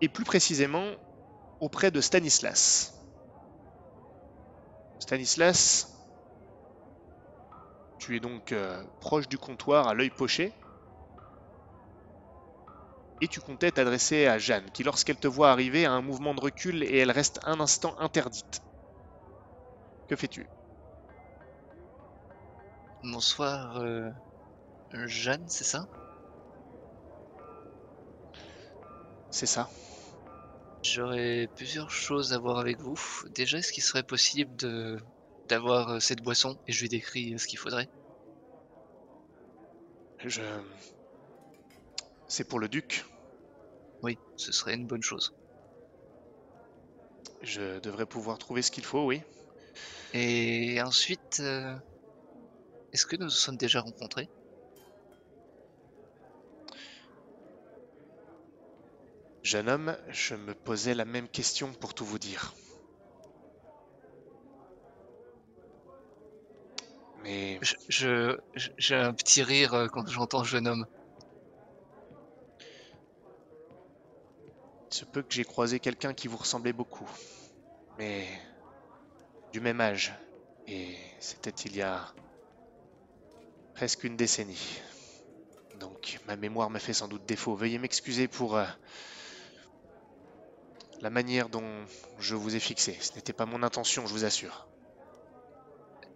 et plus précisément auprès de Stanislas. Stanislas, tu es donc euh, proche du comptoir à l'œil poché. Et tu comptais t'adresser à Jeanne, qui lorsqu'elle te voit arriver a un mouvement de recul et elle reste un instant interdite. Que fais-tu? Bonsoir, euh, Jeanne, c'est ça? C'est ça. J'aurais plusieurs choses à voir avec vous. Déjà, est-ce qu'il serait possible de d'avoir euh, cette boisson et je lui décris euh, ce qu'il faudrait? Je... C'est pour le duc. Oui, ce serait une bonne chose. Je devrais pouvoir trouver ce qu'il faut, oui. Et ensuite, euh, est-ce que nous nous sommes déjà rencontrés? Jeune homme, je me posais la même question pour tout vous dire. Mais Je- je- je- J'ai un petit rire euh, quand j'entends jeune homme. il se peut que j'ai croisé quelqu'un qui vous ressemblait beaucoup. Mais du même âge. Et c'était il y a presque une décennie. Donc ma mémoire me fait sans doute défaut. Veuillez m'excuser pour euh, la manière dont je vous ai fixé. Ce n'était pas mon intention, je vous assure.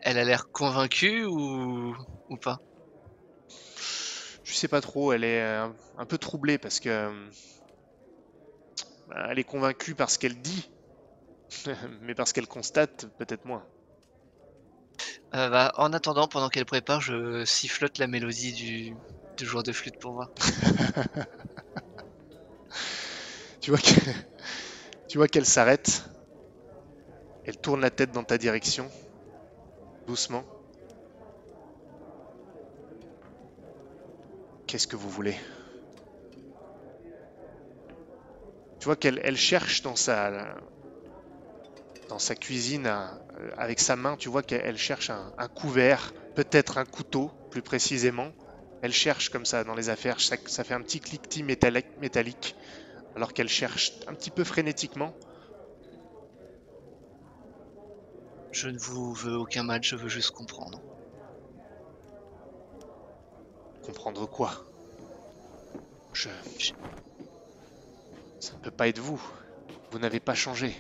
Elle a l'air convaincue ou, ou pas? Je sais pas trop, elle est euh, un peu troublée parce que euh, elle est convaincue par ce qu'elle dit, mais parce qu'elle constate, peut-être moins. Euh, bah, En attendant, pendant qu'elle prépare, je sifflote la mélodie du, du joueur de flûte pour voir. Tu vois que- tu vois qu'elle s'arrête, elle tourne la tête dans ta direction, doucement. Qu'est-ce que vous voulez? Tu vois qu'elle elle cherche dans sa dans sa cuisine avec sa main. Tu vois qu'elle elle cherche un, couvert, peut-être un couteau, plus précisément. Elle cherche comme ça dans les affaires. Ça, fait un petit cliquetis métallique alors qu'elle cherche un petit peu frénétiquement. Je ne vous veux aucun mal, je veux juste comprendre. Comprendre quoi? Je... Ça ne peut pas être vous. Vous n'avez pas changé.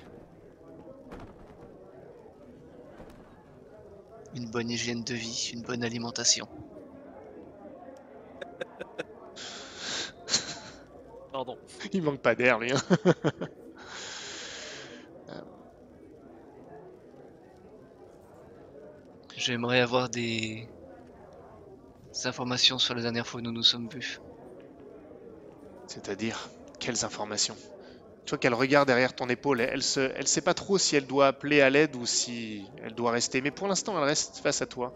Une bonne hygiène de vie, une bonne alimentation. Pardon. Il manque pas d'air, lui. hein. J'aimerais avoir des... des informations sur la dernière fois où nous nous sommes vus. C'est-à-dire, quelles informations? Tu vois qu'elle regarde derrière ton épaule. Elle se, elle sait pas trop si elle doit appeler à l'aide ou si elle doit rester. Mais pour l'instant, elle reste face à toi.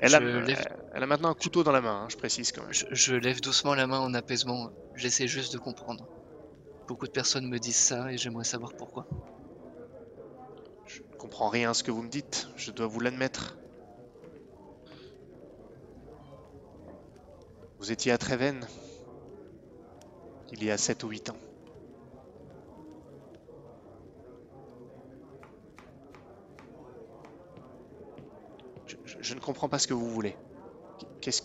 Elle, a, Je lève- elle a maintenant un couteau dans la main, hein, je précise quand même. Je, je lève doucement la main en apaisement. J'essaie juste de comprendre. Beaucoup de personnes me disent ça et j'aimerais savoir pourquoi. Je ne comprends rien à ce que vous me dites, je dois vous l'admettre. Vous étiez à Treven il y a 7 ou 8 ans. Je, ne comprends pas ce que vous voulez. Qu'est-ce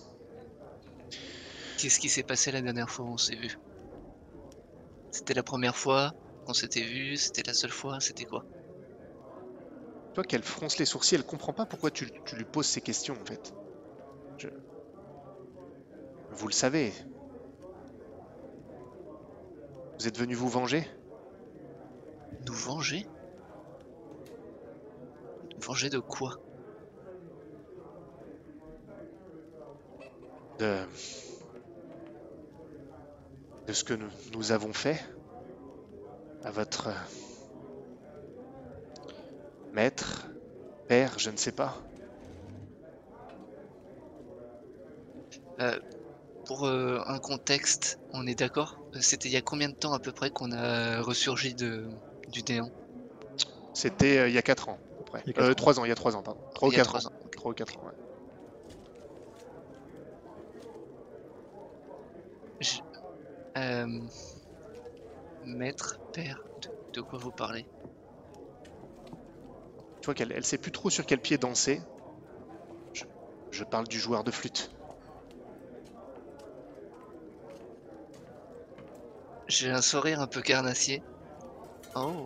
Qu'est-ce qui s'est passé la dernière fois où on s'est vu? C'était la première fois qu'on s'était vu C'était la seule fois C'était quoi? Toi qu'elle fronce les sourcils, elle comprend pas pourquoi tu, tu lui poses ces questions en fait. Je... Vous le savez. Vous êtes venu vous venger? Nous venger? Venger de quoi? De, de ce que nous, nous avons fait à votre maître, père, je ne sais pas. Euh, Pour euh, un contexte, on est d'accord? Euh, C'était il y a combien de temps à peu près qu'on a ressurgi de, du néant? C'était euh, il y a 4 ans, à peu près. Il y a quatre Euh, ans. 3 ans, il y a 3 ans, pardon. 3 ou Il y a 4 ans. trois ans. 3 ou 4 ans, ouais. Euh, Maître, père, de, de quoi vous parlez? Tu vois qu'elle elle sait plus trop sur quel pied danser. Je, je parle du joueur de flûte. J'ai un sourire un peu carnassier. Oh.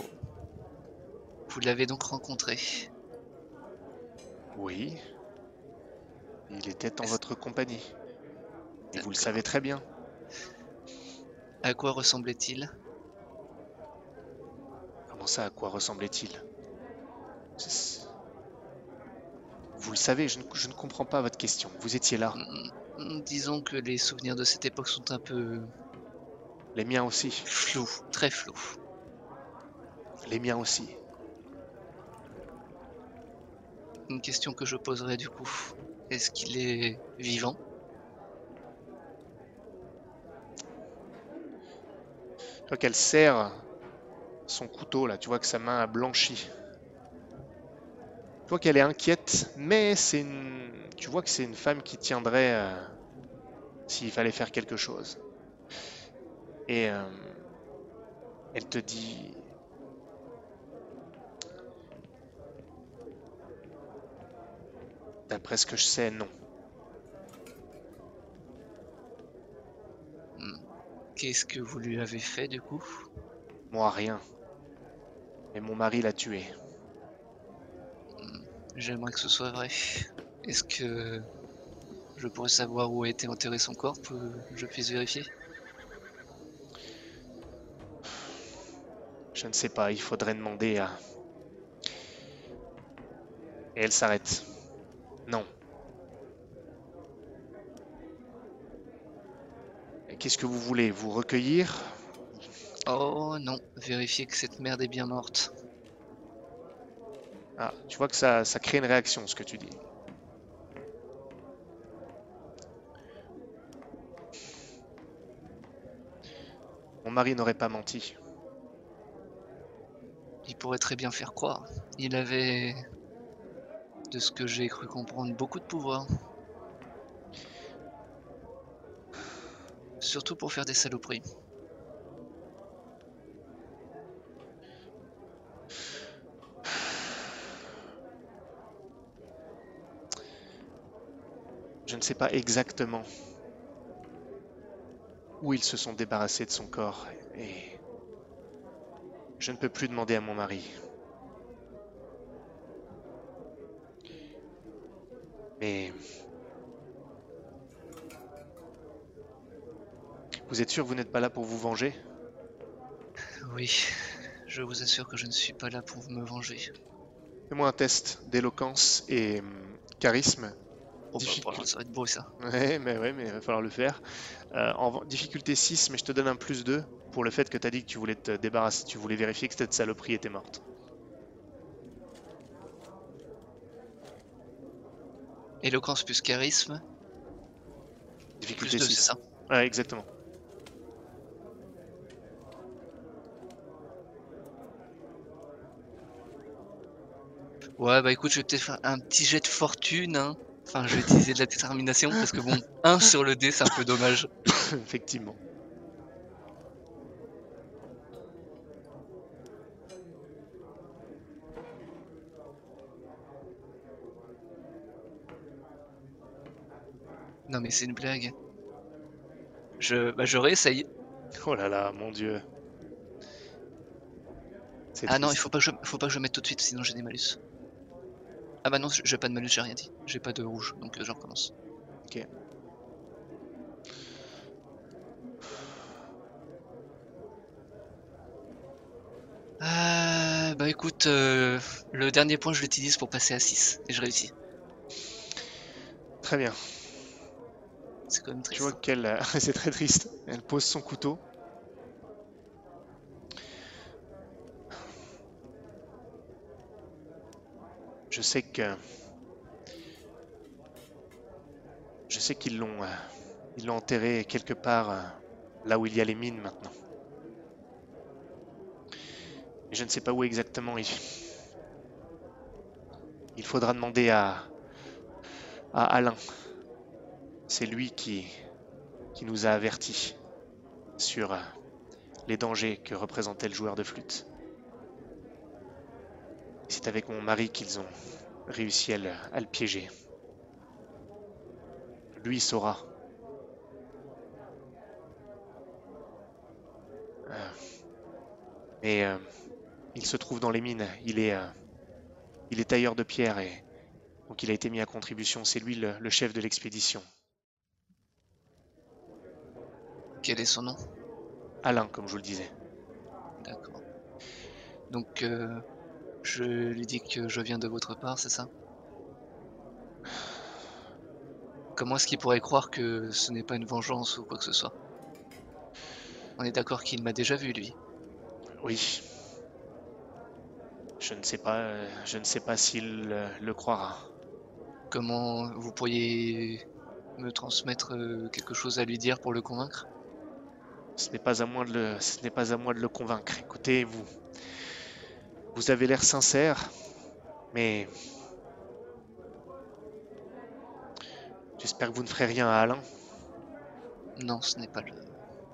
Vous l'avez donc rencontré? Oui. Il était en votre compagnie. Et vous le savez très bien. À quoi ressemblait-il? Comment ça, à quoi ressemblait-il? Vous le savez, je ne, je ne comprends pas votre question. Vous étiez là. Hmm, Disons que les souvenirs de cette époque sont un peu Les miens aussi. flous, très flous. Les miens aussi. Une question que je poserai du coup. Est-ce qu'il est vivant? Tu vois qu'elle serre son couteau là. Tu vois que sa main a blanchi. Tu vois qu'elle est inquiète, mais c'est une... tu vois que c'est une femme qui tiendrait euh, s'il fallait faire quelque chose. Et euh, elle te dit D'après ce que je sais, non. Qu'est-ce que vous lui avez fait du coup? Moi, rien. Mais mon mari l'a tué. J'aimerais que ce soit vrai. Est-ce que je pourrais savoir où a été enterré son corps pour que je puisse vérifier? Je ne sais pas, il faudrait demander à... Et elle s'arrête. Non. Qu'est-ce que vous voulez Vous recueillir? Oh non, vérifier que cette merde est bien morte. Ah, tu vois que ça, ça crée une réaction, ce que tu dis. Mon mari n'aurait pas menti. Il pourrait très bien faire croire. Il avait, de ce que j'ai cru comprendre, beaucoup de pouvoir. Surtout pour faire des saloperies. Je ne sais pas exactement où ils se sont débarrassés de son corps et je ne peux plus demander à mon mari. Mais vous êtes sûr que vous n'êtes pas là pour vous venger? Oui, je vous assure que je ne suis pas là pour me venger. Fais-moi un test d'éloquence et hum, charisme. Oh, bah, Difficile. voilà, ça va être beau ça. Ouais, mais ouais, mais il va falloir le faire. Euh, en difficulté 6, mais je te donne un plus 2 pour le fait que tu as dit que tu voulais te débarrasser, tu voulais vérifier que cette saloperie était morte. Éloquence plus charisme, plus Difficulté 2, c'est 6. ça? Ouais, exactement. Ouais, bah écoute, je vais peut-être faire un petit jet de fortune. Hein. Enfin, je vais utiliser de la détermination parce que bon, 1 sur le dé, c'est un peu dommage. Effectivement. Non, mais c'est une blague. Je, bah, je réessaye. Oh là là, mon dieu. Ah non, il faut pas, que je, faut pas que je mette tout de suite, sinon j'ai des malus. Ah bah non, j'ai pas de malus, j'ai rien dit. J'ai pas de rouge, donc euh, je recommence. Ok. Euh, bah écoute, euh, le dernier point, je l'utilise pour passer à 6 et je réussis. Très bien. C'est quand même Tu triste. vois qu'elle. c'est très triste. Elle pose son couteau. Je sais que. Je sais qu'ils l'ont. euh, enterré quelque part euh, là où il y a les mines maintenant. Mais je ne sais pas où exactement il. Il faudra demander à. à Alain. C'est lui qui qui nous a avertis sur euh, les dangers que représentait le joueur de flûte. C'est avec mon mari qu'ils ont réussi à le, à le piéger. Lui saura. Euh, mais euh, il se trouve dans les mines. Il est, euh, il est tailleur de pierre et donc il a été mis à contribution. C'est lui le, le chef de l'expédition. Quel est son nom? Alain, comme je vous le disais. D'accord. Donc, euh, je lui dis que je viens de votre part, c'est ça? Comment est-ce qu'il pourrait croire que ce n'est pas une vengeance ou quoi que ce soit? On est d'accord qu'il m'a déjà vu, lui. Oui. Je ne sais pas, je ne sais pas s'il euh, le croira. Comment vous pourriez me transmettre euh, quelque chose à lui dire pour le convaincre? Ce n'est pas à moi de le, ce n'est pas à moi de le convaincre. Écoutez, vous, vous avez l'air sincère, mais j'espère que vous ne ferez rien à Alain. Non, ce n'est pas le...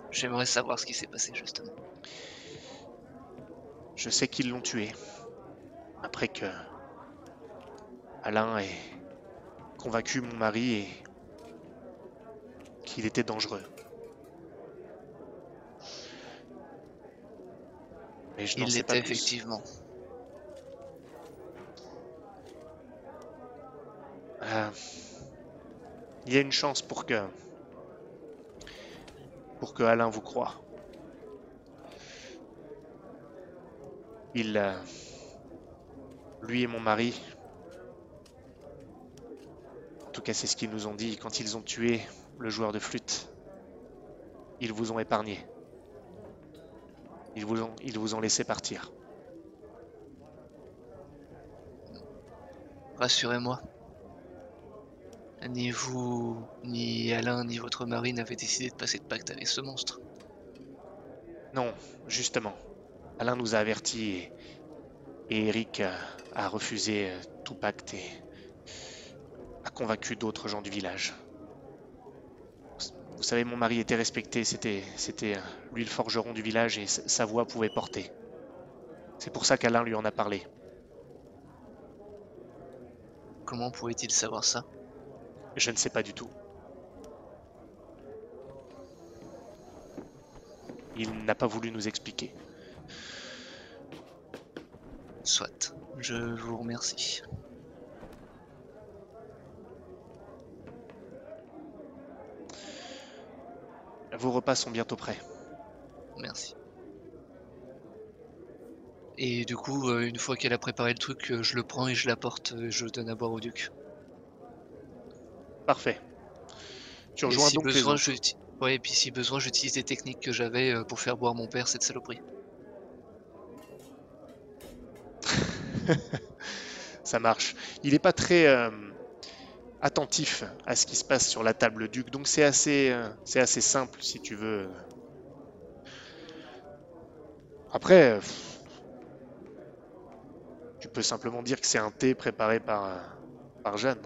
J'aimerais savoir ce qui s'est passé, justement. Je sais qu'ils l'ont tué. Après que Alain ait convaincu mon mari et qu'il était dangereux. Mais je n'en Il sais pas l'était plus. Euh, il y a une chance pour que pour que Alain vous croie. Il, euh, lui et mon mari, en tout cas c'est ce qu'ils nous ont dit quand ils ont tué le joueur de flûte, ils vous ont épargné. Ils vous ont, ils vous ont laissé partir. Rassurez-moi. Ni vous, ni Alain, ni votre mari n'avez décidé de passer de pacte avec ce monstre. Non, justement. Alain nous a avertis et, et Eric a, refusé euh, tout pacte et a convaincu d'autres gens du village. Vous savez, mon mari était respecté, c'était, c'était euh, lui le forgeron du village et sa voix pouvait porter. C'est pour ça qu'Alain lui en a parlé. Comment pouvait-il savoir ça? Je ne sais pas du tout. Il n'a pas voulu nous expliquer. Soit. Je vous remercie. Vos repas sont bientôt prêts. Merci. Et du coup, euh, une fois qu'elle a préparé le truc, euh, je le prends et je l'apporte, euh, je le donne à boire au duc. Parfait. Tu rejoins si donc les besoin, autres. je... Ouais, et puis si besoin, j'utilise des techniques que j'avais euh, pour faire boire mon père cette saloperie. Ça marche. Il n'est pas très euh, attentif à ce qui se passe sur la table duc, donc c'est assez, euh, c'est assez simple si tu veux. Après, pff, tu peux simplement dire que c'est un thé préparé par, par Jeanne.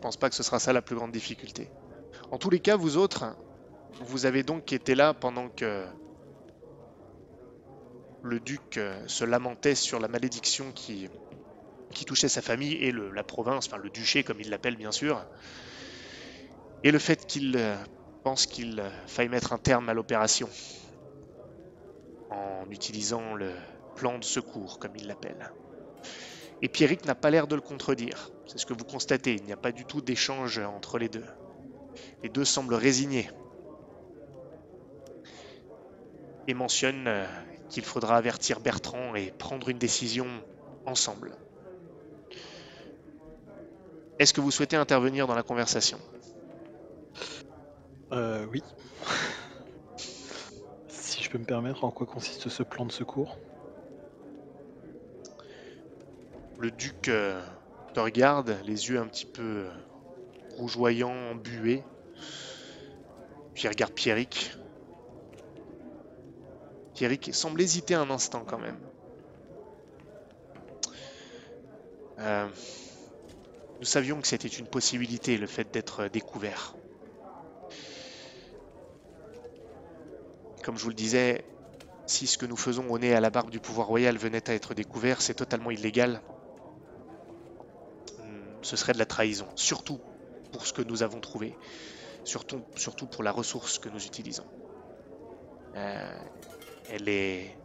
Je pense pas que ce sera ça la plus grande difficulté. En tous les cas, vous autres, vous avez donc été là pendant que le duc euh, se lamentait sur la malédiction qui, touchait sa famille et la province, enfin le duché comme il l'appelle bien sûr, et le fait qu'il euh, pense qu'il euh, faille mettre un terme à l'opération en utilisant le plan de secours comme il l'appelle. Et Pierrick n'a pas l'air de le contredire, c'est ce que vous constatez, il n'y a pas du tout d'échange entre les deux. Les deux semblent résignés et mentionne euh, qu'il faudra avertir Bertrand et prendre une décision ensemble. Est-ce que vous souhaitez intervenir dans la conversation? Euh, oui. si je peux me permettre, en quoi consiste ce plan de secours? Le duc euh, te regarde, les yeux un petit peu euh, rougeoyants, embués. Puis il regarde Pierrick. Pierrick semble hésiter un instant quand même. Euh, nous savions que c'était une possibilité, le fait d'être découvert. comme je vous le disais, si ce que nous faisons au nez à la barbe du pouvoir royal venait à être découvert, c'est totalement illégal. Ce serait de la trahison, surtout pour ce que nous avons trouvé, surtout, surtout pour la ressource que nous utilisons. Euh, elle est,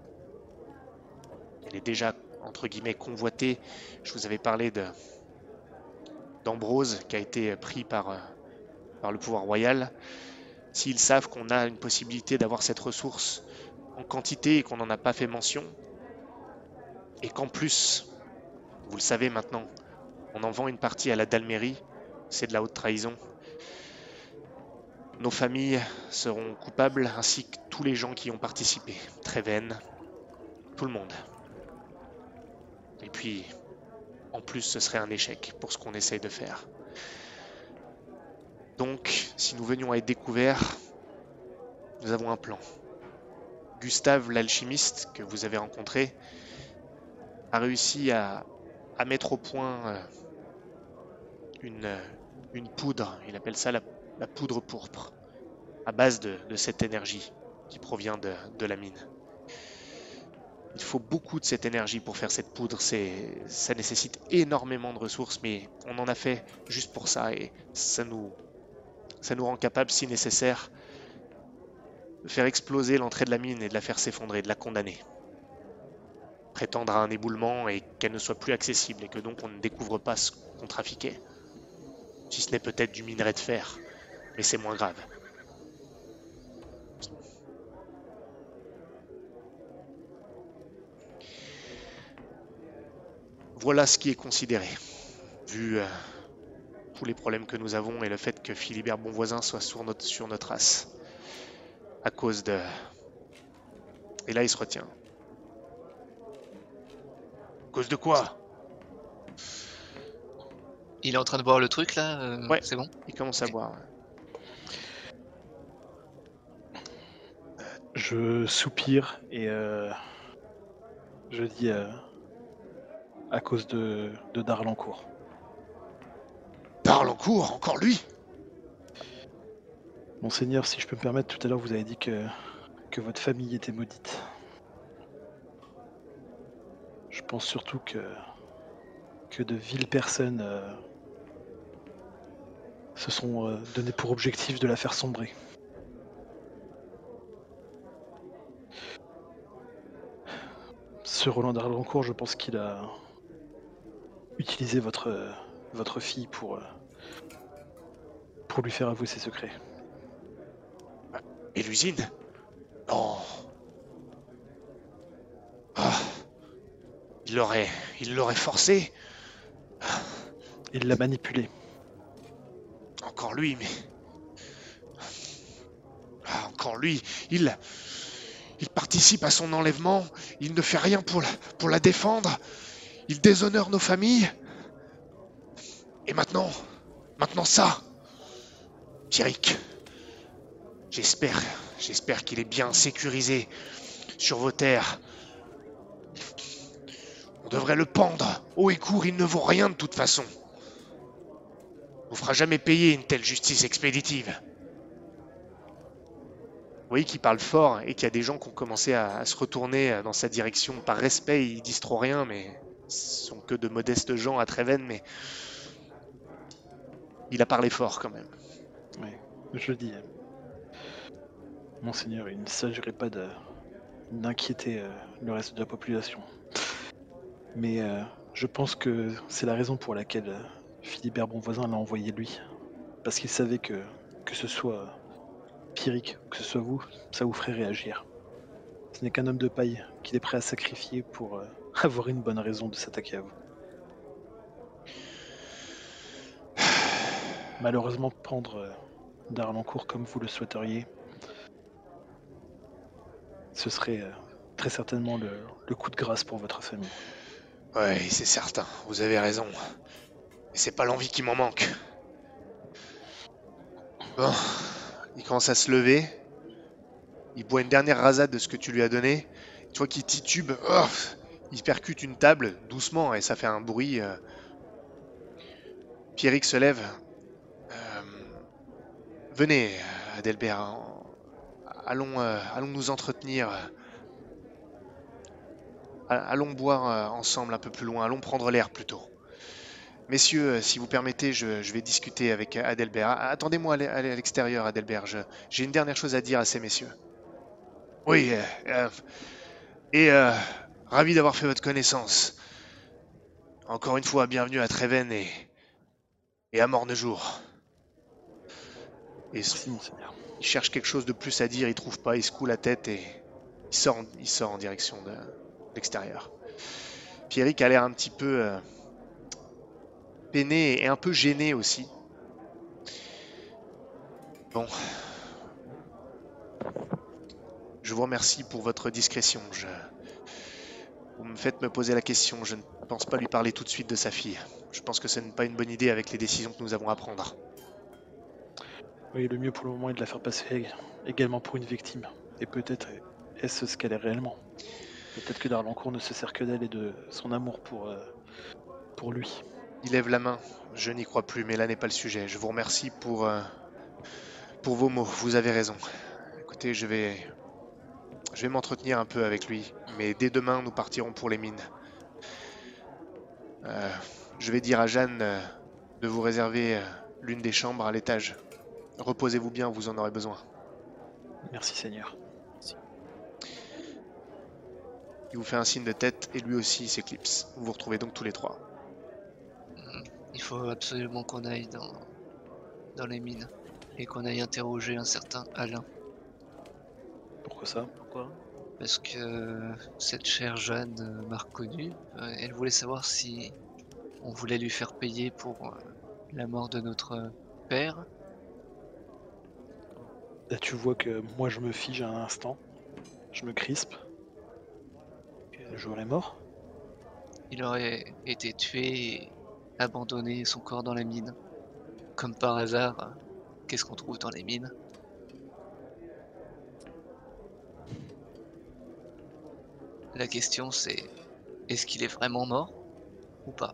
elle est déjà entre guillemets convoitée. Je vous avais parlé de d'Ambrose qui a été pris par, euh, par le pouvoir royal. S'ils savent qu'on a une possibilité d'avoir cette ressource en quantité et qu'on n'en a pas fait mention, et qu'en plus, vous le savez maintenant, on en vend une partie à la Dalmérie, c'est de la haute trahison. Nos familles seront coupables, ainsi que tous les gens qui ont participé. Tréven, tout le monde. Et puis, en plus, ce serait un échec pour ce qu'on essaye de faire. Donc, si nous venions à être découverts, nous avons un plan. Gustave, l'alchimiste que vous avez rencontré, a réussi à, à mettre au point euh, une, euh, une poudre, il appelle ça la, poudre pourpre, à base de, cette énergie qui provient de, la mine. Il faut beaucoup de cette énergie pour faire cette poudre, ça nécessite énormément de ressources, mais on en a fait juste pour ça et ça nous, ça nous rend capable, si nécessaire, de faire exploser l'entrée de la mine et de la faire s'effondrer, de la condamner. Prétendre à un éboulement et qu'elle ne soit plus accessible et que donc on ne découvre pas ce qu'on trafiquait. Si ce n'est peut-être du minerai de fer, mais c'est moins grave. Voilà ce qui est considéré, vu euh, tous les problèmes que nous avons et le fait que Philibert Bonvoisin soit sur notre, sur. À cause de... Et là, il se retient. À cause de quoi? Il est en train de boire le truc là euh, Ouais. C'est bon Il commence à boire. Je soupire et euh, je dis euh, à cause de, de Darlancourt. Darlancourt, encore lui? Monseigneur, si je peux me permettre, tout à l'heure vous avez dit que, que votre famille était maudite. Je pense surtout que, que de viles personnes euh, se sont euh, donné pour objectif de la faire sombrer. Ce Roland d'Arlancourt, je pense qu'il a utilisé votre, euh, votre fille pour, euh, pour lui faire avouer ses secrets. Et l'usine? Non. Ah. Il l'aurait... Il l'aurait forcé Il l'a manipulé. Lui, mais... Ah, encore lui, il... Il participe à son enlèvement, il ne fait rien pour la, pour la défendre, il déshonore nos familles. Et maintenant, maintenant ça Pierrick, j'espère, j'espère qu'il est bien sécurisé sur vos terres. On devrait le pendre, haut et court, il ne vaut rien de toute façon. Ne fera jamais payer une telle justice expéditive. Vous voyez qu'il parle fort et qu'il y a des gens qui ont commencé à, se retourner dans sa direction. Par respect, ils disent trop rien, mais ce sont que de modestes gens à Treven, mais il a parlé fort quand même. Oui, je dis. Monseigneur, il ne s'agirait pas d'inquiéter euh, le reste de la population. Mais euh, je pense que c'est la raison pour laquelle euh, Philibert Bonvoisin l'a envoyé lui. Parce qu'il savait que, que ce soit ou que ce soit vous, ça vous ferait réagir. Ce n'est qu'un homme de paille qu'il est prêt à sacrifier pour euh, avoir une bonne raison de s'attaquer à vous. Malheureusement, prendre euh, Darlancourt comme vous le souhaiteriez, ce serait euh, très certainement le, le coup de grâce pour votre famille. Ouais, c'est certain, vous avez raison. C'est pas l'envie qui m'en manque. Bon, il commence à se lever. Il boit une dernière rasade de ce que tu lui as donné. Tu vois qu'il titube. Oh, il percute une table doucement et ça fait un bruit. euh. Pierrick se lève. Euh, Venez, Adelbert. allons, euh, allons nous entretenir. Allons boire ensemble un peu plus loin. Allons prendre l'air plutôt. Messieurs, euh, si vous permettez, je, je vais discuter avec Adelbert. Ah, Attendez-moi à l'e- à l'extérieur, Adelbert. J'ai une dernière chose à dire à ces messieurs. Oui, euh, euh, et euh, ravi d'avoir fait votre connaissance. Encore une fois, bienvenue à Treven et, et à Mornejour. Et Merci, il cherche quelque chose de plus à dire, il trouve pas, il secoue la tête et il sort, en- il sort en direction de l'extérieur. Pierrick a l'air un petit peu euh, et un peu gêné aussi. Bon. Je vous remercie pour votre discrétion. Je... Vous me faites me poser la question. Je ne pense pas lui parler tout de suite de sa fille. Je pense que ce n'est pas une bonne idée avec les décisions que nous avons à prendre. Oui, le mieux pour le moment est de la faire passer également pour une victime. Et peut-être est-ce ce qu'elle est réellement? Peut-être que Darlancourt ne se sert que d'elle et de son amour pour, euh, pour lui. Il lève la main. Je n'y crois plus, mais là n'est pas le sujet. Je vous remercie pour, euh, pour vos mots. Vous avez raison. Écoutez, je vais, je vais m'entretenir un peu avec lui, mais dès demain, nous partirons pour les mines. Euh, je vais dire à Jeanne euh, de vous réserver l'une des chambres à l'étage. Reposez-vous bien, vous en aurez besoin. Merci Seigneur. Il vous fait un signe de tête et lui aussi s'éclipse. Vous vous retrouvez donc tous les trois. Il faut absolument qu'on aille dans, dans les mines et qu'on aille interroger un certain Alain. Pourquoi ça? Pourquoi? Parce que cette chère Jeanne m'a reconnu. Euh, Elle voulait savoir si on voulait lui faire payer pour euh, la mort de notre père. Là, tu vois que moi je me fige un instant. Je me crispe. Le est mort Il aurait été tué et abandonné son corps dans la mine. Comme par hasard, qu'est-ce qu'on trouve dans les mines? La question c'est est-ce qu'il est vraiment mort ou pas?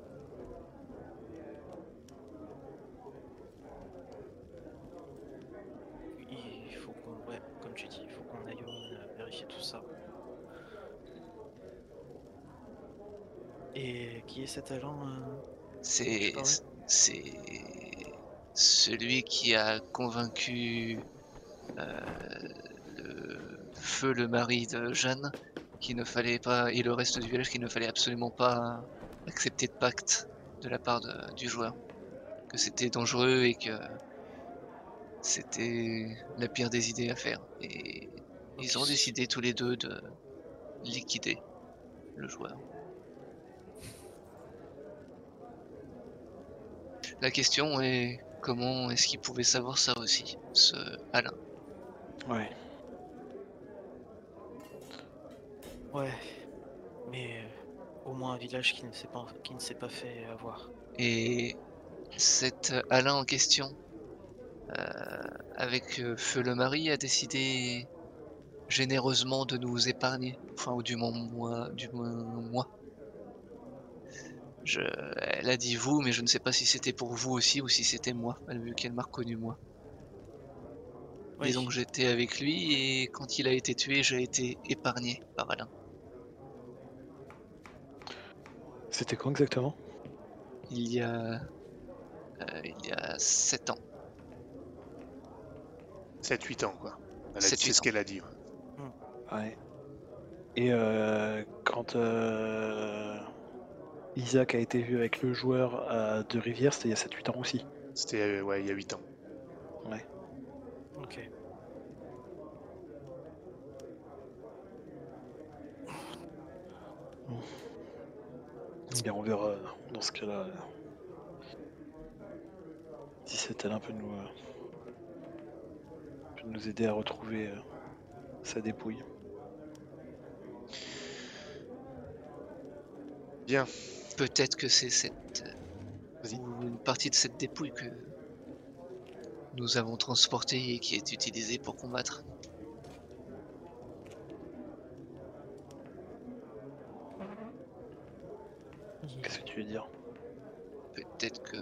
Il faut qu'on, faut qu'on aille euh, vérifier tout ça. Et qui est cet agent euh, C'est c'est celui qui a convaincu euh, le feu le mari de Jeanne qu'il ne fallait pas et le reste du village qu'il ne fallait absolument pas accepter de pacte de la part de- du joueur. Que c'était dangereux et que c'était la pire des idées à faire. Et ils ont décidé tous les deux de liquider le joueur. La question est comment est-ce qu'il pouvait savoir ça aussi, ce Alain? Ouais. Ouais. Mais euh, au moins un village qui ne s'est pas, qui ne s'est pas fait avoir. Et cet Alain en question, euh, avec euh, Feu le mari, a décidé généreusement de nous épargner. Enfin, ou du moins moi. Du moins moi. Je, elle a dit vous, mais je ne sais pas si c'était pour vous aussi ou si c'était moi, vu qu'elle m'a reconnu moi. Oui. Disons que j'étais avec lui et quand il a été tué, j'ai été épargné par Alain. C'était quand exactement? Il y a. euh, il y a 7 ans. 7-8 ans, quoi. Elle a dit- 7-8 C'est ce qu'elle a dit. ouais. Ouais. Et euh, quand euh, Isaac a été vu avec le joueur à De Rivière, c'était il y a 7-8 ans aussi. C'était euh, ouais, il y a 8 ans. Ok. Bien, on verra dans ce cas-là. Si c'est elle un peu nous, euh, peut nous aider à retrouver euh, sa dépouille. Bien. Peut-être que c'est cette. euh, ou une partie de cette dépouille que nous avons transportée et qui est utilisée pour combattre. Qu'est-ce que tu veux dire? Peut-être que.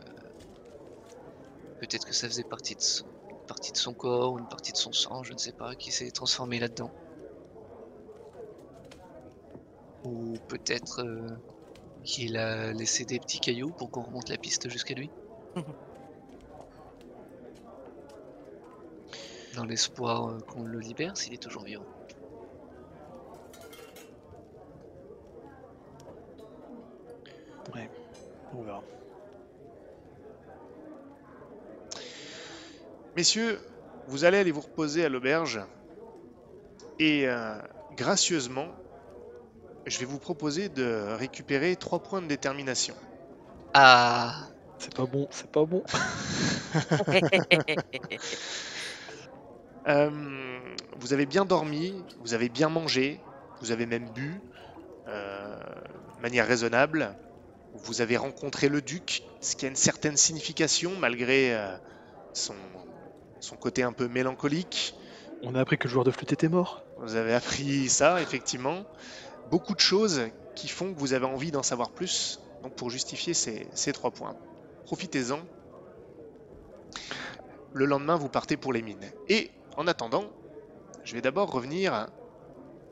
Peut-être que ça faisait partie de son partie de son corps ou une partie de son sang, je ne sais pas, qui s'est transformée là-dedans. Ou peut-être euh, qu'il a laissé des petits cailloux pour qu'on remonte la piste jusqu'à lui. Dans l'espoir euh, qu'on le libère s'il est toujours vivant. Ouais, on verra. Messieurs, vous allez aller vous reposer à l'auberge et euh, gracieusement, je vais vous proposer de récupérer trois points de détermination. Ah C'est pas bon, c'est pas bon. Euh, vous avez bien dormi, vous avez bien mangé, vous avez même bu euh, de manière raisonnable. Vous avez rencontré le duc, ce qui a une certaine signification malgré euh, son, son côté un peu mélancolique. On a appris que le joueur de flûte était mort. Vous avez appris ça, effectivement. Beaucoup de choses qui font que vous avez envie d'en savoir plus. Donc pour justifier ces, trois points, profitez-en. Le lendemain, vous partez pour les mines. Et en attendant, je vais d'abord revenir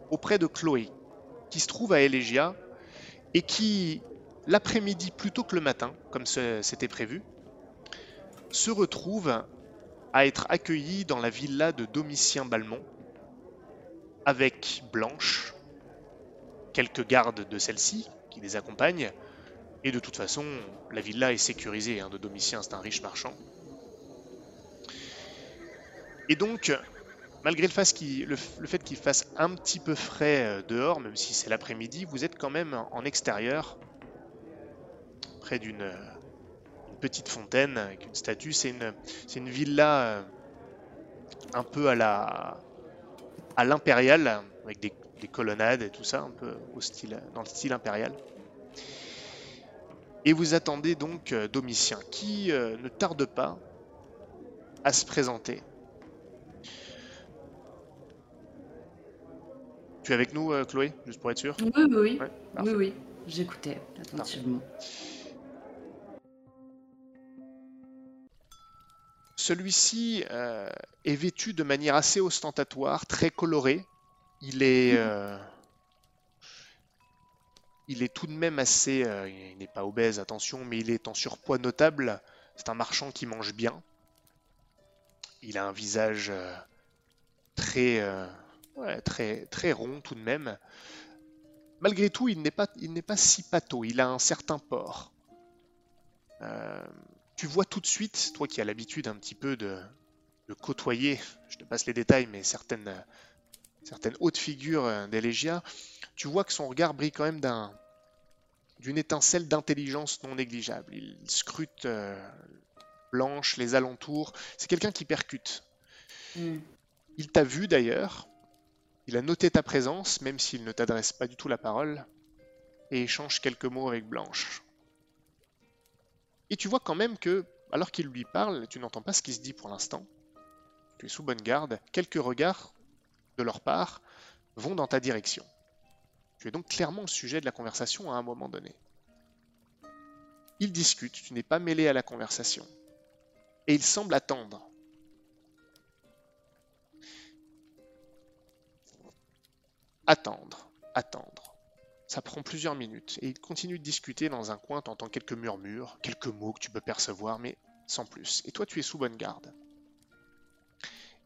auprès de Chloé, qui se trouve à Elegia et qui, l'après-midi plutôt que le matin, comme c'était prévu, se retrouve à être accueillie dans la villa de Domitien Balmont avec Blanche, quelques gardes de celle-ci qui les accompagnent, et de toute façon, la villa est sécurisée, hein, de Domitien c'est un riche marchand. Et donc, malgré le, fait qu'il fasse un petit peu frais euh, dehors, même si c'est l'après-midi, vous êtes quand même en extérieur, près d'une euh, petite fontaine avec une statue. C'est une, une villa euh, un peu à la à l'impérial, avec des, des colonnades et tout ça, un peu au style, dans le style impérial. Et vous attendez donc euh, Domitien, qui euh, ne tarde pas à se présenter. Tu es avec nous, euh, Chloé, juste pour être sûr? Oui, oui, oui. Ouais, oui, oui. J'écoutais attentivement. Celui-ci euh, est vêtu de manière assez ostentatoire, très coloré. Il est, euh, il est tout de même assez, euh, il n'est pas obèse, attention, mais il est en surpoids notable. C'est un marchand qui mange bien. Il a un visage euh, très, ouais, très, très rond tout de même. Malgré tout, il n'est pas, il n'est pas si pâteau. Il a un certain port. Tu vois tout de suite, toi qui as l'habitude un petit peu de, de côtoyer, je te passe les détails, mais certaines, certaines hautes figures euh, des tu vois que son regard brille quand même d'un, d'une étincelle d'intelligence non négligeable. Il scrute euh, Blanche, les alentours. C'est quelqu'un qui percute. Hmm. Il t'a vu d'ailleurs. Il a noté ta présence, même s'il ne t'adresse pas du tout la parole, et échange quelques mots avec Blanche. Et tu vois quand même que, alors qu'il lui parle, tu n'entends pas ce qui se dit pour l'instant. Tu es sous bonne garde. Quelques regards de leur part vont dans ta direction. Tu es donc clairement le sujet de la conversation à un moment donné. Ils discutent, tu n'es pas mêlé à la conversation. Et ils semblent attendre. Attendre, attendre. Ça prend plusieurs minutes et ils continuent de discuter dans un coin, t'entends quelques murmures, quelques mots que tu peux percevoir, mais sans plus. Et toi, tu es sous bonne garde.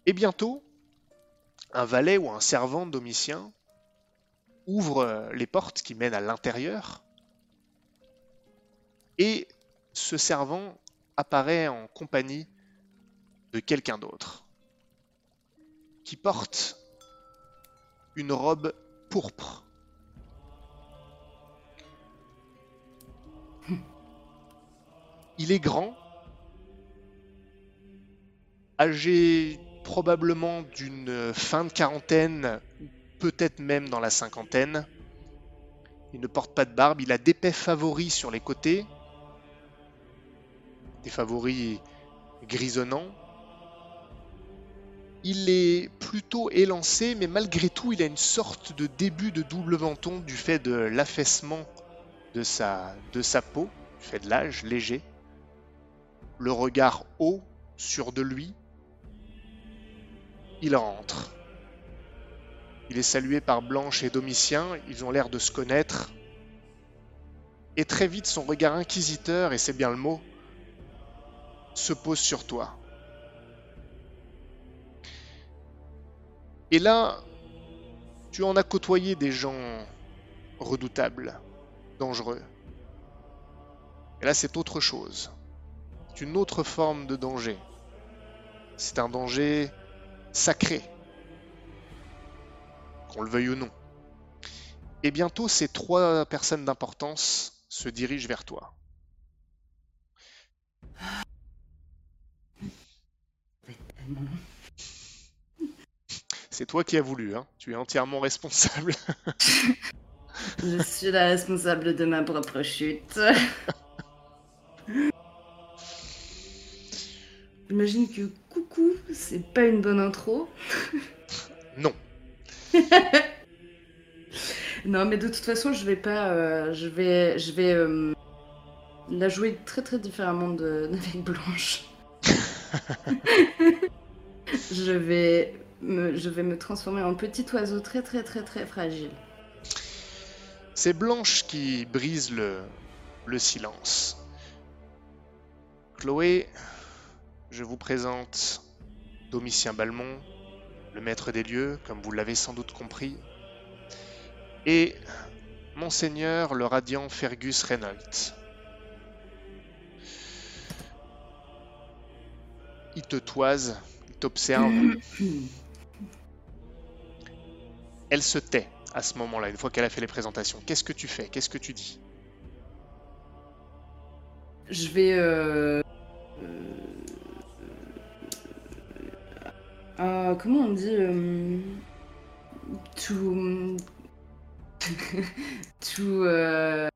Et bientôt, un valet ou un servant Domitien ouvre euh, les portes qui mènent à l'intérieur et ce servant apparaît en compagnie de quelqu'un d'autre qui porte une robe pourpre. Il est grand, âgé probablement d'une fin de quarantaine, peut-être même dans la cinquantaine. Il ne porte pas de barbe, il a d'épais favoris sur les côtés, des favoris grisonnants. Il est plutôt élancé, mais malgré tout, il a une sorte de début de double menton du fait de l'affaissement de sa, de sa peau, du fait de l'âge léger. Le regard haut sur de lui, Il rentre. Il est salué par Blanche et Domitien, ils ont l'air de se connaître. Et très vite, son regard inquisiteur, et c'est bien le mot, se pose sur toi. Et là, tu en as côtoyé des gens redoutables, dangereux. Et là, c'est autre chose. C'est une autre forme de danger. C'est un danger sacré, qu'on le veuille ou non. Et bientôt, ces trois personnes d'importance se dirigent vers toi. C'est toi qui as voulu, hein. tu es entièrement responsable. Je suis la responsable de ma propre chute. J'imagine que coucou, c'est pas une bonne intro. non. non, mais de toute façon, je vais pas. euh, je vais, je vais euh, la jouer très très différemment de avec Blanche. je vais me, je vais me transformer en petit oiseau très très très très fragile. C'est Blanche qui brise le, le silence. Chloé, je vous présente Domitien Balmont, le maître des lieux, comme vous l'avez sans doute compris, et Monseigneur le radiant Fergus Reynolds. Il te toise, il t'observe. Elle se tait à ce moment-là, une fois qu'elle a fait les présentations. Qu'est-ce que tu fais? Qu'est-ce que tu dis? Je vais. euh, euh, comment on dit euh, Tout. tout. euh,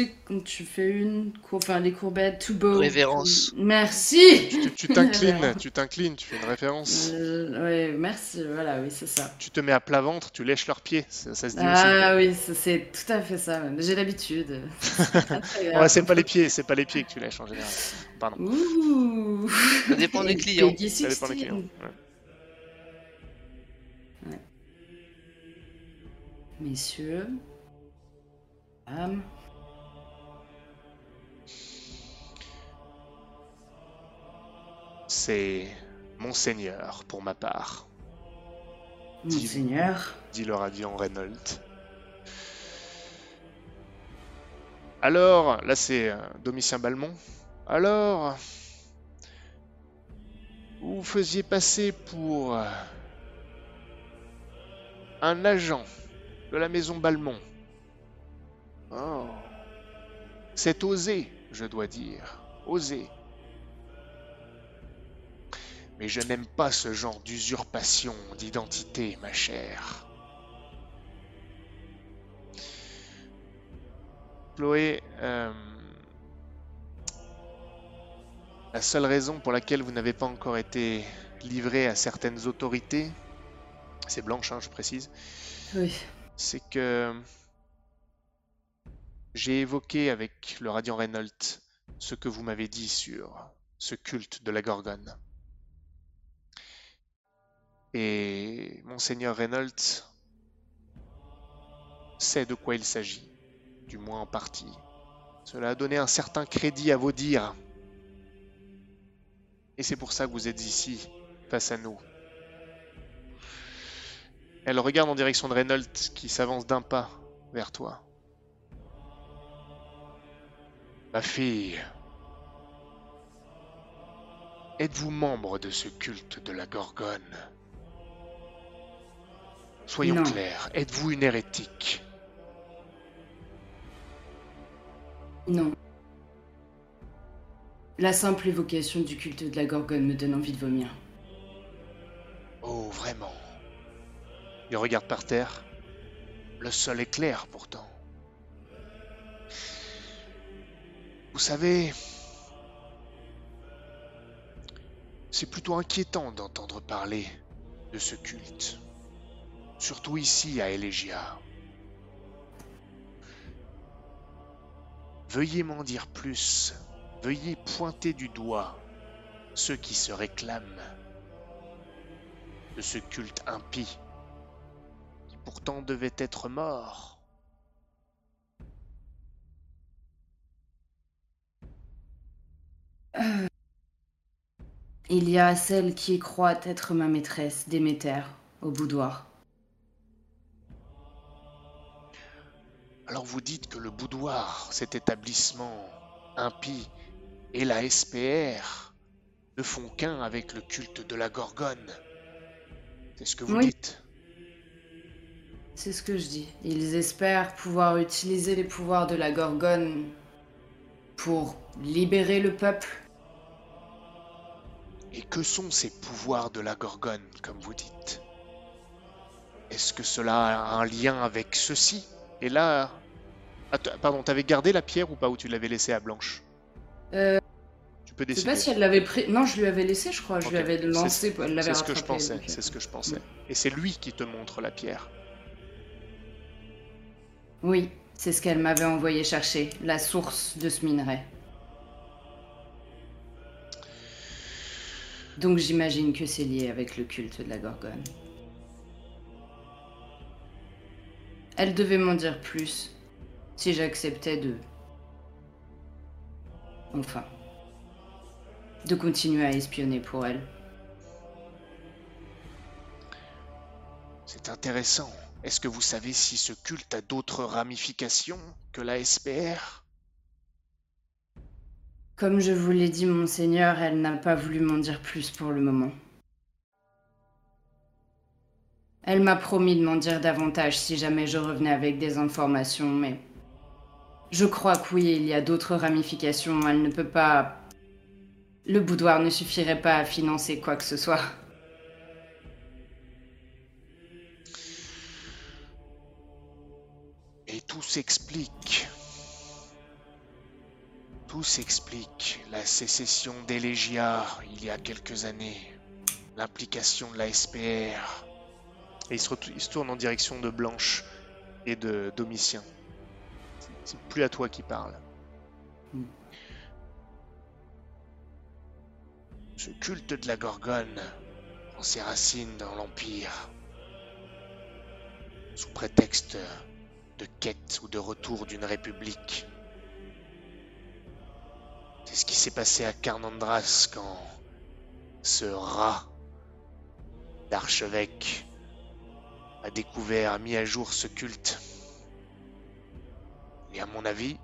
sais, quand tu fais une. cour- Enfin, les courbettes, tout beau. Révérence. Merci Tu t'inclines, tu t'inclines, tu fais une référence. Euh, Ouais, merci, voilà, oui, c'est ça. Tu te mets à plat ventre, tu lèches leurs pieds. Ça, ça se dit aussi. Ah oui, c'est tout à fait ça. J'ai l'habitude. Ouais, c'est pas les pieds, c'est pas les pieds que tu lèches en général. Pardon. Ouh Ça dépend des clients. Peggy Ça dépend des 16. clients. ouais. Messieurs, dames, C'est Monseigneur pour ma part, monseigneur, dit le radiant Reynolds. Alors, là c'est euh, Domitien Balmont. Alors, vous vous faisiez passer pour euh, un agent de la maison Balmont. Oh, c'est osé, je dois dire, osé. Mais je n'aime pas ce genre d'usurpation d'identité, ma chère. Chloé, euh, la seule raison pour laquelle vous n'avez pas encore été livré à certaines autorités, c'est Blanche, hein, je précise, oui. c'est que j'ai évoqué avec le Radiant Reynolds ce que vous m'avez dit sur ce culte de la Gorgone. Et Monseigneur Reynolds sait de quoi il s'agit, du moins en partie. Cela a donné un certain crédit à vos dires. Et c'est pour ça que vous êtes ici, face à nous. Elle regarde en direction de Reynolds qui s'avance d'un pas vers toi. Ma fille, êtes-vous membre de ce culte de la Gorgone? Soyons Non. clairs, êtes-vous une hérétique? Non. La simple évocation du culte de la Gorgone me donne envie de vomir. Oh, vraiment Il regarde par terre. Le sol est clair pourtant. Vous savez, c'est plutôt inquiétant d'entendre parler de ce culte. Surtout ici à Elegia. Veuillez m'en dire plus. Veuillez pointer du doigt ceux qui se réclament de ce culte impie, qui pourtant devait être mort. Il y a celle qui croit être ma maîtresse, Déméter, au boudoir. Alors vous dites que le boudoir, cet établissement impie, et la SPR ne font qu'un avec le culte de la Gorgone. C'est ce que vous Oui. dites? C'est ce que je dis. Ils espèrent pouvoir utiliser les pouvoirs de la Gorgone pour libérer le peuple. Et que sont ces pouvoirs de la Gorgone, comme vous dites? Est-ce que cela a un lien avec ceci Et là... Attends, pardon, t'avais gardé la pierre ou pas Ou tu l'avais laissée à Blanche Euh, Tu peux je sais décider. pas si elle l'avait pris. Non, je lui avais laissé, je crois. Je lui avais lancé. C'est ce que je pensais, c'est ce que je pensais. Et c'est lui qui te montre la pierre. Oui, c'est ce qu'elle m'avait envoyé chercher, la source de ce minerai. Donc j'imagine que c'est lié avec le culte de la Gorgone. Elle devait m'en dire plus si j'acceptais de... Enfin... De continuer à espionner pour elle. C'est intéressant. Est-ce que vous savez si ce culte a d'autres ramifications que la SPR Comme je vous l'ai dit, monseigneur, elle n'a pas voulu m'en dire plus pour le moment. Elle m'a promis de m'en dire davantage si jamais je revenais avec des informations, mais... Je crois que oui, il y a d'autres ramifications. Elle ne peut pas... Le boudoir ne suffirait pas à financer quoi que ce soit. Et tout s'explique. Tout s'explique. La sécession d'Elegia il y a quelques années. L'implication de la SPR. Et il se, retou- il se tourne en direction de Blanche et de Domitien. C'est plus à toi qui parle. Hmm. Ce culte de la Gorgone prend ses racines dans l'Empire. Sous prétexte de quête ou de retour d'une république. C'est ce qui s'est passé à Carnandras quand ce rat d'archevêque a découvert, a mis à jour ce culte. Et à mon avis,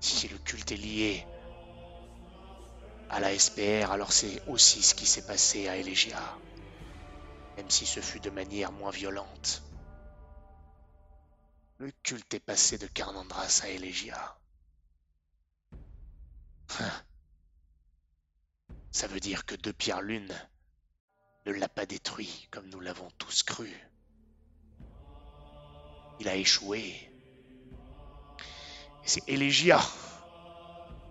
si le culte est lié à la SPR, alors c'est aussi ce qui s'est passé à Elegia. Même si ce fut de manière moins violente. Le culte est passé de Carnandras à Elegia. Hein. Ça veut dire que Deux Pierre Lune ne l'a pas détruit comme nous l'avons tous cru. Il a échoué. Et c'est Elegia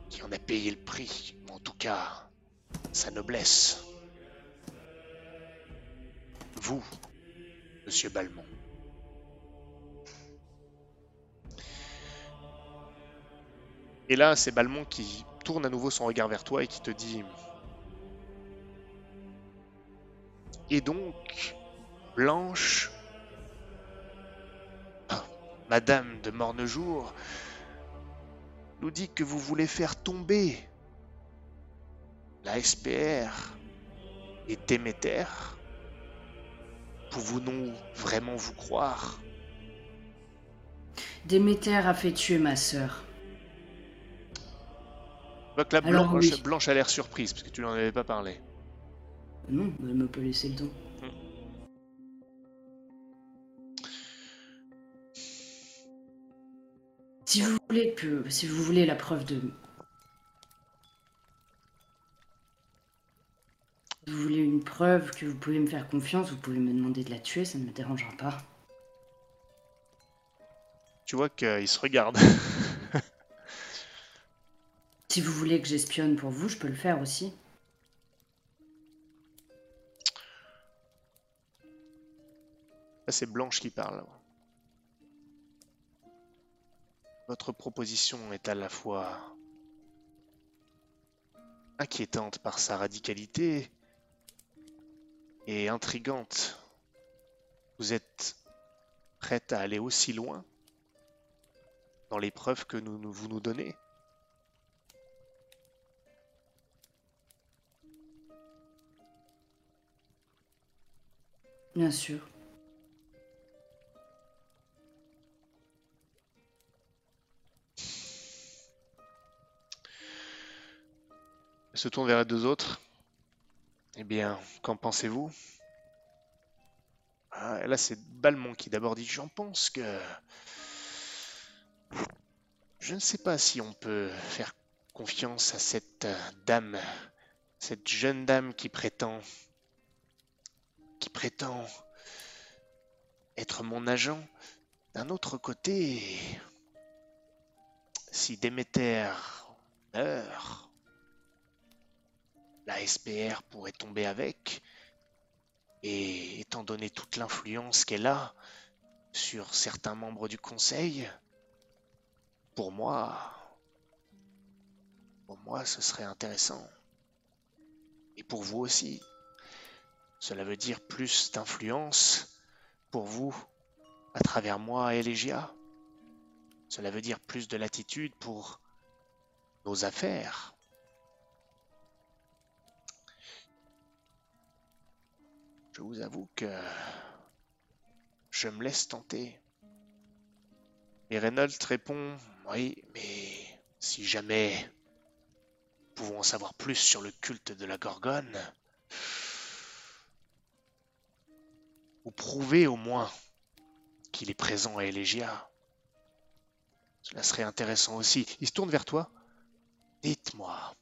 qui en a payé le prix, ou en tout cas sa noblesse. Vous, monsieur Balmont. Et là, c'est Balmont qui tourne à nouveau son regard vers toi et qui te dit Et donc, Blanche, Madame de Mornejour, nous dit que vous voulez faire tomber la SPR et Déméter Pouvons-nous vraiment vous croire? Déméter a fait tuer ma sœur. Que la Alors, Blanche, oui. Blanche a l'air surprise parce que tu n'en avais pas parlé. Non, elle m'a pas laissé le temps. Si vous voulez que, si vous voulez la preuve de, Si vous voulez une preuve que vous pouvez me faire confiance, vous pouvez me demander de la tuer, ça ne me dérangera pas. Tu vois qu'il se regarde. Si vous voulez que j'espionne pour vous, je peux le faire aussi. Là, c'est Blanche qui parle. Votre proposition est à la fois inquiétante par sa radicalité et intrigante. Vous êtes prête à aller aussi loin dans les preuves que nous- vous nous donnez? Bien sûr. Se tourne vers les deux autres. Eh bien, qu'en pensez-vous? Ah, Là, c'est Balmont qui d'abord dit J'en pense que. Je ne sais pas si on peut faire confiance à cette dame, cette jeune dame qui prétend. qui prétend être mon agent. D'un autre côté, si Déméter meurt, la SPR pourrait tomber avec. Et étant donné toute l'influence qu'elle a sur certains membres du conseil, pour moi, pour moi, ce serait intéressant. Et pour vous aussi. Cela veut dire plus d'influence pour vous à travers moi et Légia. Cela veut dire plus de latitude pour nos affaires. Je vous avoue que je me laisse tenter. Et Reynolds répond Oui, mais si jamais nous pouvons en savoir plus sur le culte de la Gorgone, ou prouver au moins qu'il est présent à Elegia, cela serait intéressant aussi. Il se tourne vers toi. Dites-moi,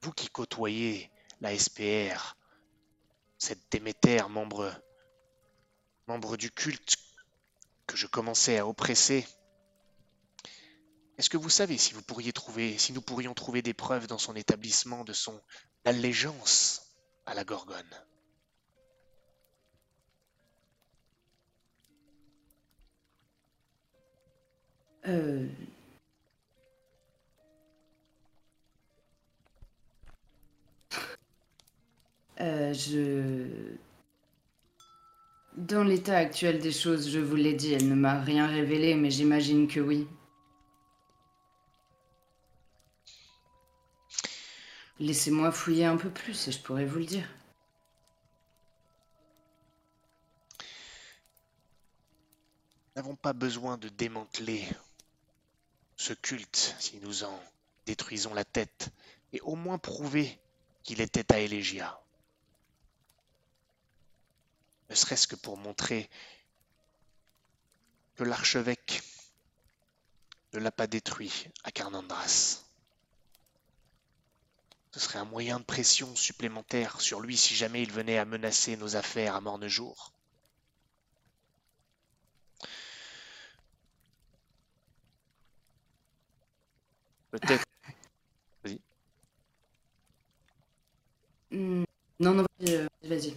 vous qui côtoyez la SPR, cette Déméter, membre, membre du culte que je commençais à oppresser. Est-ce que vous savez si vous pourriez trouver, si nous pourrions trouver des preuves dans son établissement de son allégeance à la Gorgone? Euh... Euh, je... Dans l'état actuel des choses, je vous l'ai dit, elle ne m'a rien révélé, mais j'imagine que oui. Laissez-moi fouiller un peu plus et je pourrais vous le dire. Nous n'avons pas besoin de démanteler ce culte si nous en détruisons la tête, et au moins prouver qu'il était à Elegia. Ne serait-ce que pour montrer que l'archevêque ne l'a pas détruit à Carnandras. Ce serait un moyen de pression supplémentaire sur lui si jamais il venait à menacer nos affaires à Mornejour. Peut-être. Hmm, Non, non, vas-y, euh, vas-y.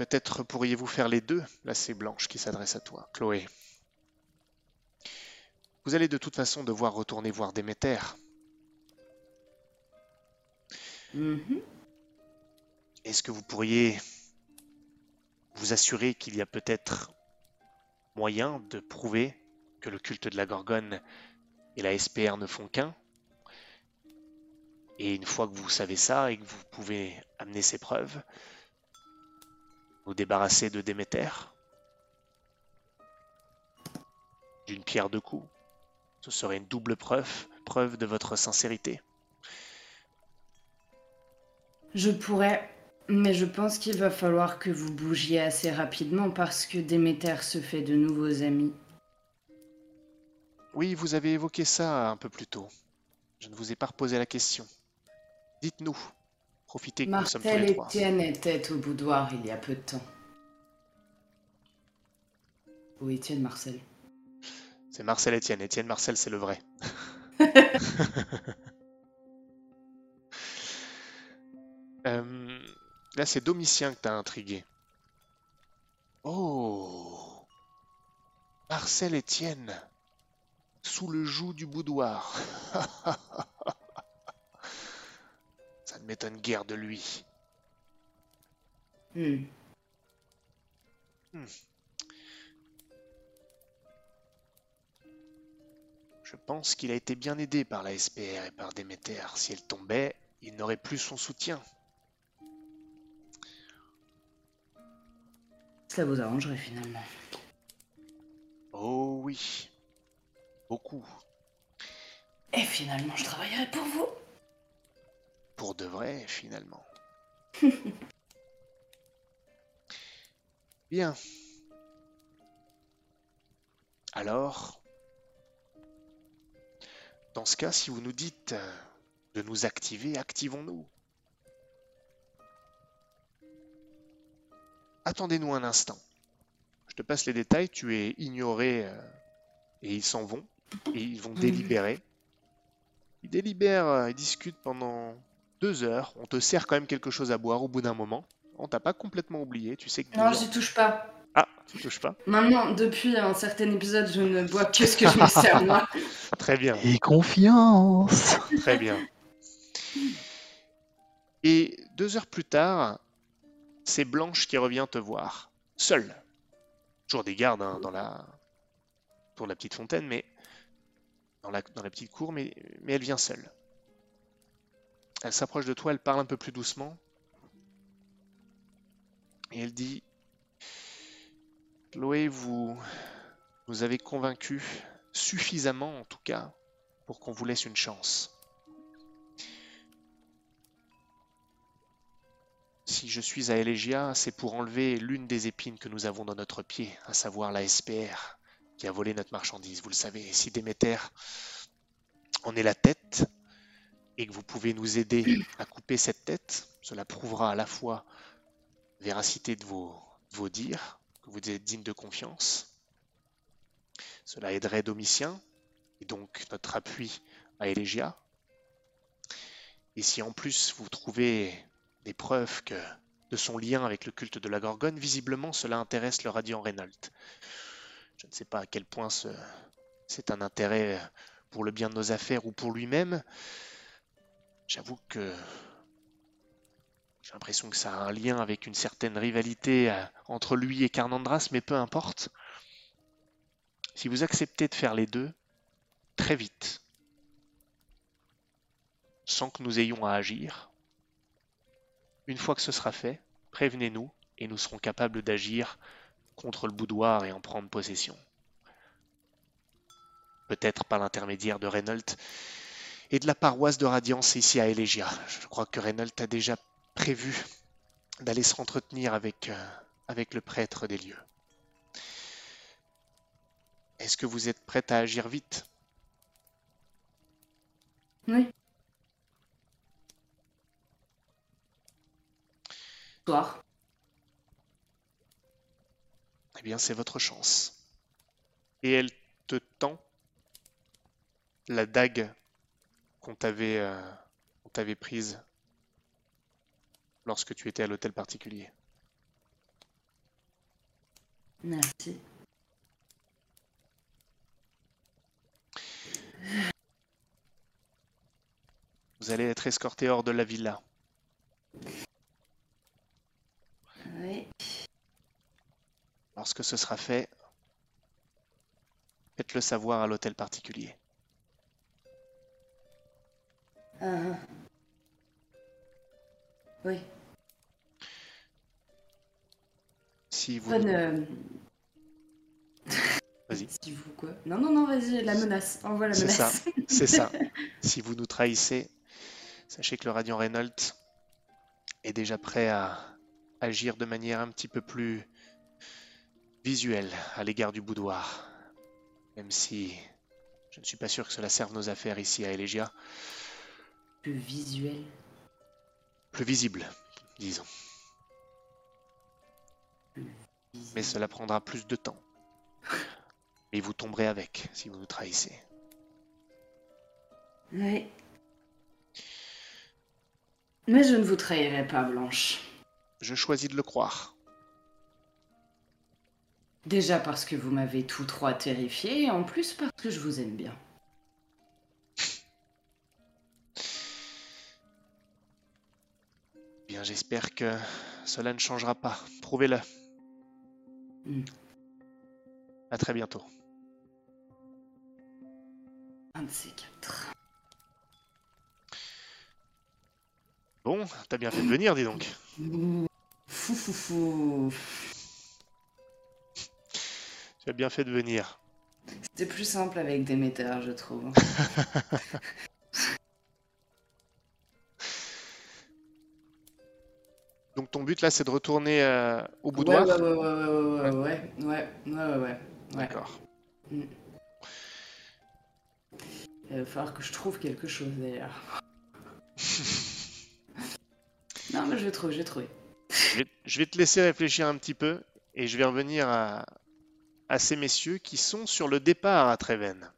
Peut-être pourriez-vous faire les deux Là, c'est Blanche qui s'adresse à toi. Chloé. Vous allez de toute façon devoir retourner voir Déméter. Mhm. Est-ce que vous pourriez vous assurer qu'il y a peut-être moyen de prouver que le culte de la Gorgone et la SPR ne font qu'un? Et une fois que vous savez ça et que vous pouvez amener ces preuves, vous débarrasser de Déméter D'une pierre deux coups Ce serait une double preuve, preuve de votre sincérité. Je pourrais, mais je pense qu'il va falloir que vous bougiez assez rapidement parce que Déméter se fait de nouveaux amis. Oui, vous avez évoqué ça un peu plus tôt. Je ne vous ai pas reposé la question. Dites-nous. Profitez que nous sommes tous Martel les trois. Etienne était au boudoir il y a peu de temps. Ou Étienne Marcel. C'est Marcel Etienne. Etienne Marcel, c'est le vrai. Euh, là, c'est Domitien que t'as intrigué. Oh Marcel Etienne Sous le joug du boudoir. m'étonne guère de lui. Hmm. Je pense qu'il a été bien aidé par la SPR et par Déméter. Si elle tombait, il n'aurait plus son soutien. Ça vous arrangerait finalement. Oh oui. Beaucoup. Et finalement, je travaillerai pour vous. Pour de vrai, finalement. Bien. Alors, dans ce cas, si vous nous dites euh, de nous activer, activons-nous. Attendez-nous un instant. Je te passe les détails, tu es ignoré euh, et ils s'en vont. Et ils vont délibérer. Ils délibèrent, euh, ils discutent pendant deux heures. On te sert quand même quelque chose à boire au bout d'un moment. On t'a pas complètement oublié, tu sais que... Non, j'y touche pas. Ah, tu touches pas? Maintenant, depuis un certain épisode, je ne bois que ce que je me sers moi. Très bien. Et confiance Très bien. Et deux heures plus tard, c'est Blanche qui revient te voir, seule. Toujours des gardes hein, dans la pour la petite fontaine, mais dans la, dans la petite cour, mais, mais elle vient seule. Elle s'approche de toi, elle parle un peu plus doucement. Et elle dit Chloé, vous nous avez convaincu suffisamment en tout cas pour qu'on vous laisse une chance. Si je suis à Elegia, c'est pour enlever l'une des épines que nous avons dans notre pied, à savoir la SPR, qui a volé notre marchandise, vous le savez. Si Déméter en est la tête, et que vous pouvez nous aider à couper cette tête, cela prouvera à la fois véracité de vos, vos dires, que vous êtes digne de confiance. Cela aiderait Domitien, et donc notre appui à Elegia. Et si en plus vous trouvez des preuves que de son lien avec le culte de la Gorgone, visiblement cela intéresse le radiant Reynolds. Je ne sais pas à quel point ce- c'est un intérêt pour le bien de nos affaires ou pour lui-même. J'avoue que j'ai l'impression que ça a un lien avec une certaine rivalité euh, entre lui et Carnandras, mais peu importe. Si vous acceptez de faire les deux, très vite, sans que nous ayons à agir, une fois que ce sera fait, prévenez-nous et nous serons capables d'agir contre le boudoir et en prendre possession. Peut-être par l'intermédiaire de Reynolds et de la paroisse de Radiance ici à Elegia. Je crois que Reynolds a déjà prévu d'aller s'entretenir avec, euh, avec le prêtre des lieux. Est-ce que vous êtes prête à agir vite? Oui. Soir. Eh bien, c'est votre chance. Et elle te tend la dague qu'on t'avait euh, qu'on t'avait prise lorsque tu étais à l'hôtel particulier. Merci. Vous allez être escorté hors de la villa. Oui. Lorsque ce sera fait, faites-le savoir à l'hôtel particulier. Ah. Oui. Si vous Bonne. euh, Vas-y. Si vous quoi Non, non, non, vas-y, la menace. Envoie la C'est ça. menace. C'est ça. Si vous nous trahissez, sachez que le Radiant Reynolds est déjà prêt à agir de manière un petit peu plus visuelle à l'égard du boudoir. Même si je ne suis pas sûr que cela serve nos affaires ici à Elegia. Plus visuel. Plus visible, disons. Mais cela prendra plus de temps. Et vous tomberez avec si vous nous trahissez. Oui. Mais je ne vous trahirai pas, Blanche. Je choisis de le croire. Déjà parce que vous m'avez tous trois terrifié, et en plus parce que je vous aime bien. Bien, j'espère que cela ne changera pas. Prouvez-le. Hmm. À très bientôt. Bon, t'as bien fait de venir, dis donc. Fou fou fou. Tu as bien fait de venir. C'était plus simple avec Déméter, je trouve. Donc ton but là, c'est de retourner euh, au Ouais, boudoir ouais, ouais, ouais, ouais, ouais, ouais, ouais, ouais, ouais, ouais. D'accord. Il va falloir que je trouve quelque chose d'ailleurs. non, mais je vais trouver, je vais trouver. Je vais, je vais te laisser réfléchir un petit peu et je vais revenir à, à ces messieurs qui sont sur le départ à Treven.